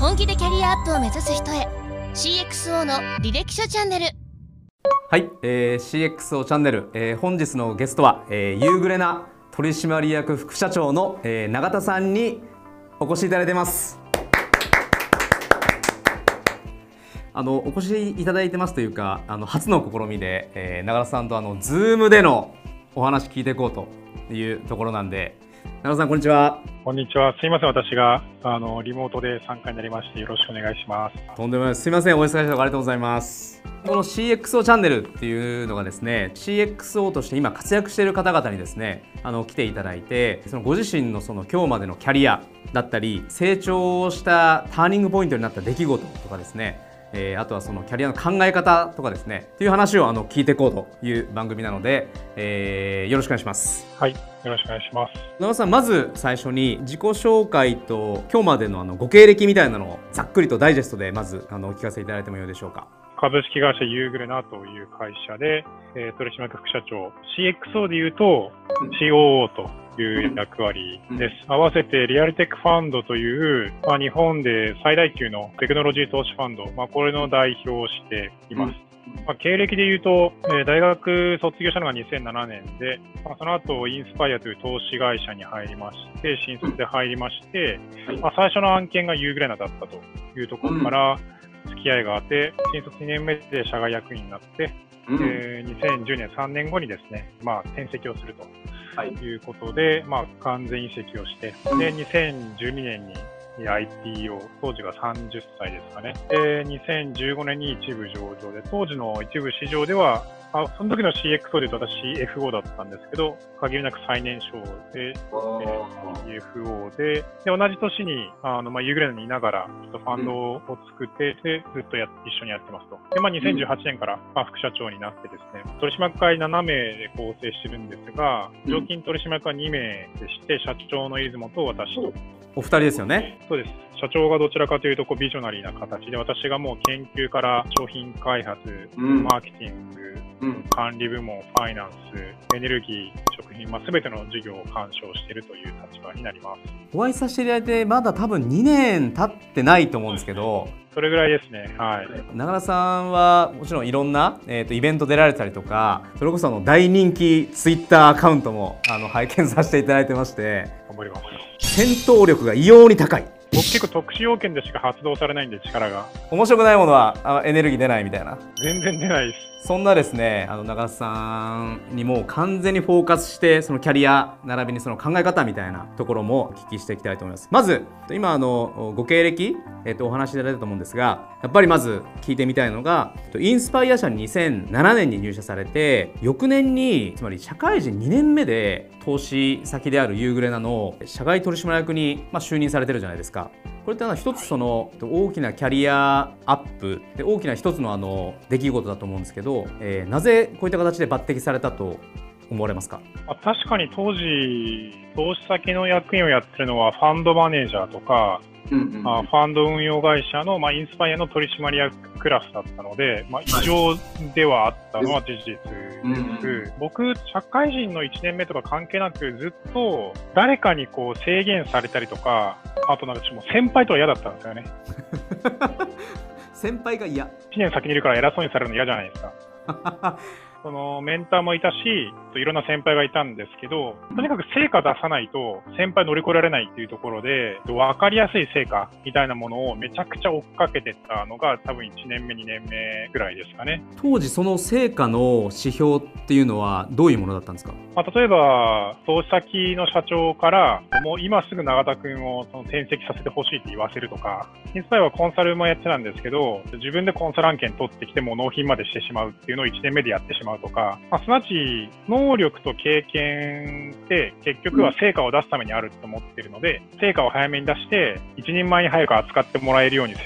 本気でキャリアアップを目指す人へ。CXO の履歴書チャンネル。はい、えー、CXO チャンネル、えー、本日のゲストは、えー、夕暮れな取締役副社長の、えー、永田さんにお越しいただいてます。あのお越しいただいてますというかあの初の試みで、えー、永田さんとあの Zoom でのお話聞いていこうというところなんで長野さんこんにちは。こんにちは。すいません私があのリモートで参加になりましてよろしくお願いします。とんでもないす。いませんお忙しいところありがとうございます。この CXO チャンネルっていうのがですね CXO として今活躍している方々にですねあの来ていただいてそのご自身のその今日までのキャリアだったり成長したターニングポイントになった出来事とかですねえー、あとはそのキャリアの考え方とかですねっていう話をあの聞いていこうという番組なので、えー、よろしくお願いします。はいよろしくお願いします。野田さんまず最初に自己紹介と今日までのあのご経歴みたいなのをざっくりとダイジェストでまずあのお聞かせいただいてもよいでしょうか？株式会社ユーグレナという会社で、えー、取締役副社長 CXO でいうと COO という役割です。合わせてリアルテックファンドという、まあ、日本で最大級のテクノロジー投資ファンド、まあ、これの代表をしています。まあ、経歴で言うと、えー、大学卒業したのが2007年で、まあ、その後インスパイアという投資会社に入りまして、新卒で入りまして、まあ、最初の案件がユーグレナだったというところから、付き合いがあって、新卒2年目で社外役員になって、うん、えー、2010年3年後にですね、まあ、転籍をするとい。うことで、はい、まあ、完全移籍をして、で、2012年に IPO、当時が30歳ですかね。で、2015年に一部上場で、当時の一部市場では、あその時の CXO で言うと私 FO だったんですけど、限りなく最年少で、えー、FO で、で、同じ年に、あの、まあ、ユーグレナにいながら、ちょっとファンドを作ってて、ずっとや、一緒にやってますと。で、まあ、2018年から、まあ、副社長になってですね、取締役会7名で構成してるんですが、常勤取締役会2名でして、社長の出雲と私と。お二人ですよね。そうです。社長がどちらかというとこうビジョナリーな形で、私がもう研究から商品開発、うん、マーケティング、うん、管理部門、ファイナンス、エネルギー、食品、まあ、全ての事業を干渉しているという立場になります。お会いさせていただいて、まだ多分2年経ってないと思うんですけど、それぐらいですね、はい、長田さんはもちろんいろんな、えーと、イベント出られたりとかそれこそあの大人気ツイッターアカウントもあの拝見させていただいてまして。頑張ります。戦闘力が異様に高い。僕結構特殊要件でしか発動されないんで力が。面白くないものはエネルギー出ないみたいな。全然出ないです。そんなですねあの長瀬さんにも完全にフォーカスしてそのキャリア並びにその考え方みたいなところもお聞きしていきたいと思います。まず今あのご経歴、えっと、お話しいただいたと思うんですがやっぱりまず聞いてみたいのがインスパイア社に2007年に入社されて翌年につまり社会人2年目で投資先であるユーグレナの社外取締役に、まあ、就任されてるじゃないですか。これっての一つその大きなキャリアアップで大きな一つのあの出来事だと思うんですけど、えー、なぜこういった形で抜擢されたと思われますか？確かに当時投資先の役員をやってるのはファンドマネージャーとかうんうん、ファンド運用会社の、まあ、インスパイアの取締役クラスだったので、まあ、異常ではあったのは事実です。うんうん、僕、社会人の1年目とか関係なく、ずっと誰かにこう制限されたりとか、あとなんかも先輩とは嫌だったんですよね。先輩が嫌 ?1 年先にいるから偉そうにされるの嫌じゃないですか。そのメンターもいたし、いろんな先輩がいたんですけど、とにかく成果出さないと先輩乗り越えられないっていうところで、分かりやすい成果みたいなものをめちゃくちゃ追っかけてたのが多分1年目、2年目ぐらいですかね。当時その成果の指標っていうのはどういうものだったんですか、まあ、例えば、投資先の社長から、もう今すぐ永田君をその転籍させてほしいって言わせるとか、インスパイはコンサルもやってたんですけど、自分でコンサル案件取ってきても納品までしてしまうっていうのを1年目でやってしまうとか、まあ、すなわち能力と経験って結局は成果を出すためにあると思ってるので、成果を早めに出して一人前に早く扱ってもらえるようにし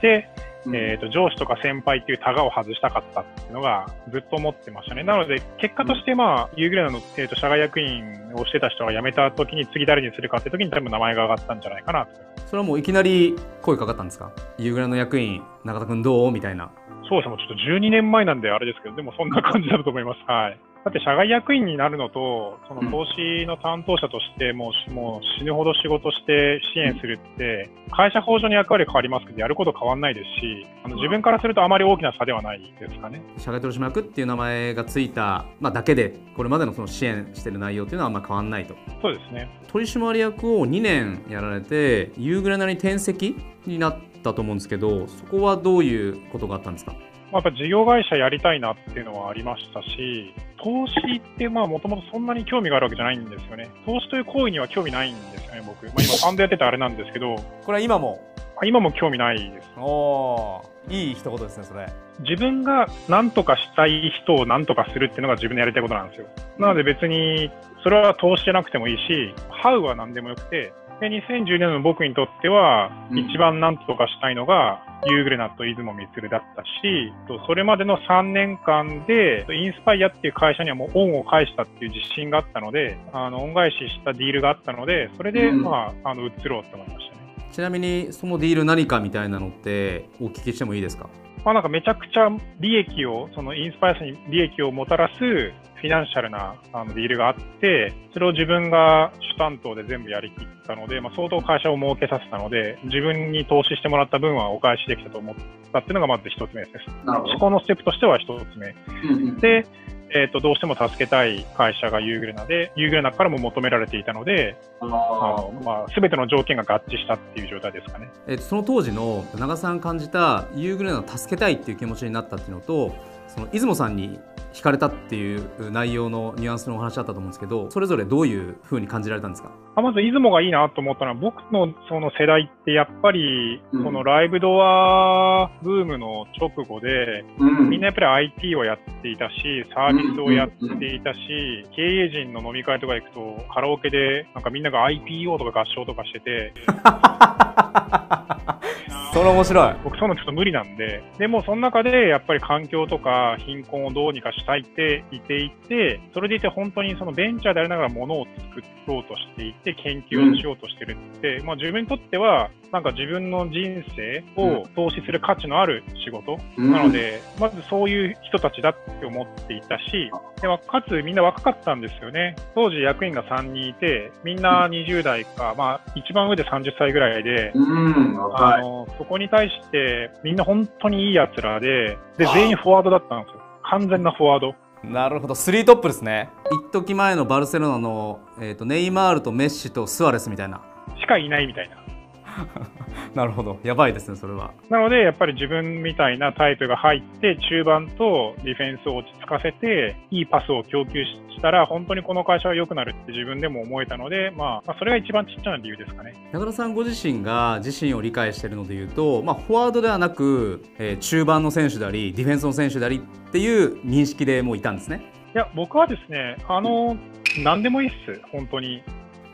て、えーと、上司とか先輩っていうタガを外したかったっていうのがずっと思ってましたね。なので、結果として、まあ、ユーグレナの、えーと、社外役員をしてた人が辞めた時に次誰にするかって時に多分名前が上がったんじゃないかなそれはもういきなり声かかったんですか？ユーグレナの役員、中田君どう？みたいな。そうですね、ちょっと12年前なんであれですけど、でもそんな感じだと思います。はい。だって社外役員になるのと、その投資の担当者としてもう,、もう死ぬほど仕事して支援するって、会社法上の役割変わりますけど、やること変わらないですし、あの自分からするとあまり大きな差ではないですかね。社外取締役っていう名前がついた、まあ、だけで、これまでのその支援している内容っていうのはあんま変わらないと。そうですね。取締役を2年やられて、ユーグレナに転籍になったと思うんですけど、そこはどういうことがあったんですか？やっぱ事業会社やりたいなっていうのはありましたし、投資ってもともとそんなに興味があるわけじゃないんですよね。投資という行為には興味ないんですよね、僕。まあ、今、ファンドやっててあれなんですけど。これは今も？今も興味ないです。おいい一言ですね、それ。自分が何とかしたい人を何とかするっていうのが自分のやりたいことなんですよ。なので別に、それは投資じゃなくてもいいし、ハウは何でもよくて、で2010年の僕にとっては、一番何とかしたいのが、ユーグレナと出雲光だったし、それまでの3年間で、インスパイアっていう会社にはもう恩を返したっていう自信があったので、あの恩返ししたディールがあったので、それで、まあ、あの移ろうと思いましたね。ちなみに、そのディール何かみたいなのって、お聞きしてもいいですか？まあ、なんかめちゃくちゃ利益を、そのインスパイアに利益をもたらすフィナンシャルなあのディールがあって、それを自分が主担当で全部やりきったので、まあ、相当会社を儲けさせたので、自分に投資してもらった分はお返しできたと思ったっていうのがまず一つ目です。思考のステップとしては一つ目。で、えっ、ー、と、どうしても助けたい会社がユーグレナで、ユーグレナからも求められていたので、あの、まあ、すべての条件が合致したっていう状態ですかね。えっ、ー、と、その当時の長さん感じたユーグレナを助けたいっていう気持ちになったっていうのと、その出雲さんに惹かれたっていう内容のニュアンスのお話あったと思うんですけど、それぞれどういうふうに感じられたんですか？まず、出雲がいいなと思ったのは、僕のその世代ってやっぱり、このライブドアブームの直後で、うん、みんなやっぱり IT をやっていたし、サービスをやっていたし、経営陣の飲み会とか行くと、カラオケでなんかみんなが IPO とか合唱とかしてて、それ面白い。僕、そういうのちょっと無理なんで、でも、その中でやっぱり環境とか貧困をどうにかしたいって言っていて、それでいて本当にそのベンチャーでありながらものを作ろうとしていて、研究をしようとしてるって、うん、まあ自分にとっては、なんか自分の人生を投資する価値のある仕事、うん、なので、まずそういう人たちだって思っていたし、でもかつみんな若かったんですよね。当時役員が3人いて、みんな20代か、まあ一番上で30歳ぐらいで、うん、あのそこに対してみんな本当にいい奴らで、で、全員フォワードだったんですよ。完全なフォワード。なるほど、スリートップですね。一時前のバルセロナの、えーとネイマールとメッシとスアレスみたいな。しかいないみたいな。なるほど、やばいですね、それは。なので、やっぱり自分みたいなタイプが入って、中盤とディフェンスを落ち着かせて、いいパスを供給したら、本当にこの会社は良くなるって自分でも思えたので、まあ、まあ、それが一番ちっちゃな理由ですかね。中田さんご自身が自身を理解しているのでいうと、まあ、フォワードではなく、えー、中盤の選手であり、ディフェンスの選手でありっていう認識でもういたんですね。いや、僕はですね、あの、何でもいいっす、本当に。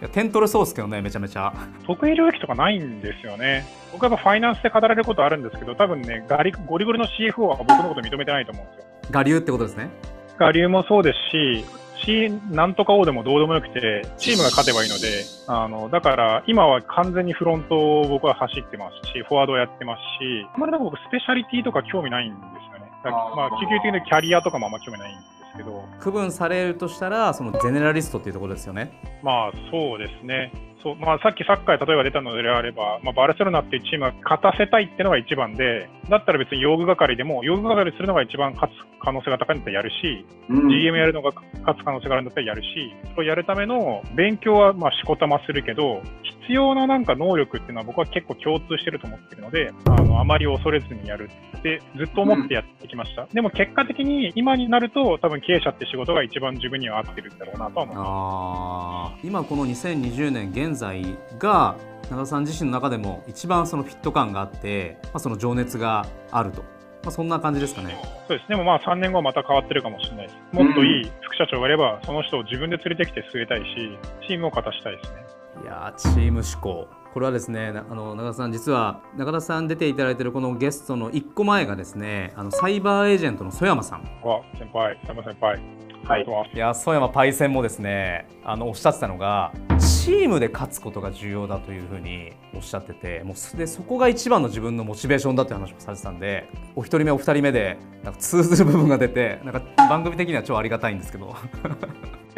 いや点取れそうですけどね、めちゃめちゃ。得意領域とかないんですよね。僕はファイナンスで語られることあるんですけど、多分ね、ガリゴリゴリの CFO は僕のこと認めてないと思うんですよ。我流ってことですね。我流もそうですし、C、なんとか王でもどうでもよくて、チームが勝てばいいので、あの、だから、今は完全にフロントを僕は走ってますし、フォワードをやってますし、あまり僕、スペシャリティとか興味ないんですよね。まあ、究極的なキャリアとかもあんま興味ないんですけど。区分されるとしたら、そのゼネラリストっていうところですよね。まあ、そうですね。そうまあ、さっきサッカーで例えば出たのであれば、まあ、バルセロナっていうチームは勝たせたいっていうのが一番で、だったら別に用具係でも、用具係するのが一番勝つ可能性が高いんだったらやるし、うん、GM やるのが勝つ可能性があるんだったらやるし、それをやるための勉強はまあしこたまするけど、必要ななんか能力っていうのは僕は結構共通してると思ってるので、あのあまり恐れずにやるってずっと思ってやってきました。うん、でも結果的に今になると多分経営者って仕事が一番自分には合ってるんだろうなとは思います。今この2020年現在が長田さん自身の中でも一番そのフィット感があって、まあ、その情熱があると、まあ、そんな感じですかね。そうです。でもまあ3年後はまた変わってるかもしれないです。もっといい副社長がいれば、その人を自分で連れてきて据えたいし、チームを勝たしたいですね。いやチーム思考。これはですね、あの中田さん、実は中田さん出ていただいているこのゲストの1個前がですね、あのサイバーエージェントの曽山さん。わ、先輩、曽山先輩。はい、いや曽山パイセンもですねあのおっしゃってたのがチチームで勝つことが重要だというふうにおっしゃっててもうでそこが一番の自分のモチベーションだっていう話もされてたんでお一人目お二人目でなんか通ずる部分が出てなんか番組的には超ありがたいんですけど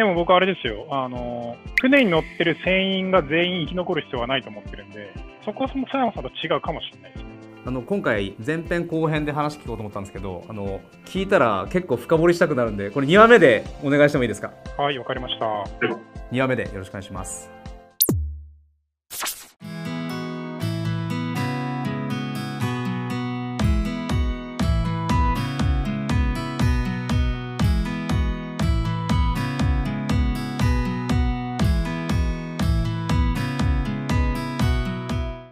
でも僕あれですよ、あの、船に乗ってる船員が全員生き残る必要はないと思ってるんで、そこはその佐山さんと違うかもしれないですね。あの今回前編後編で話聞こうと思ったんですけどあの聞いたら結構深掘りしたくなるんでこれ2話目でお願いしてもいいですか？はい、わかりました。2話目でよろしくお願いします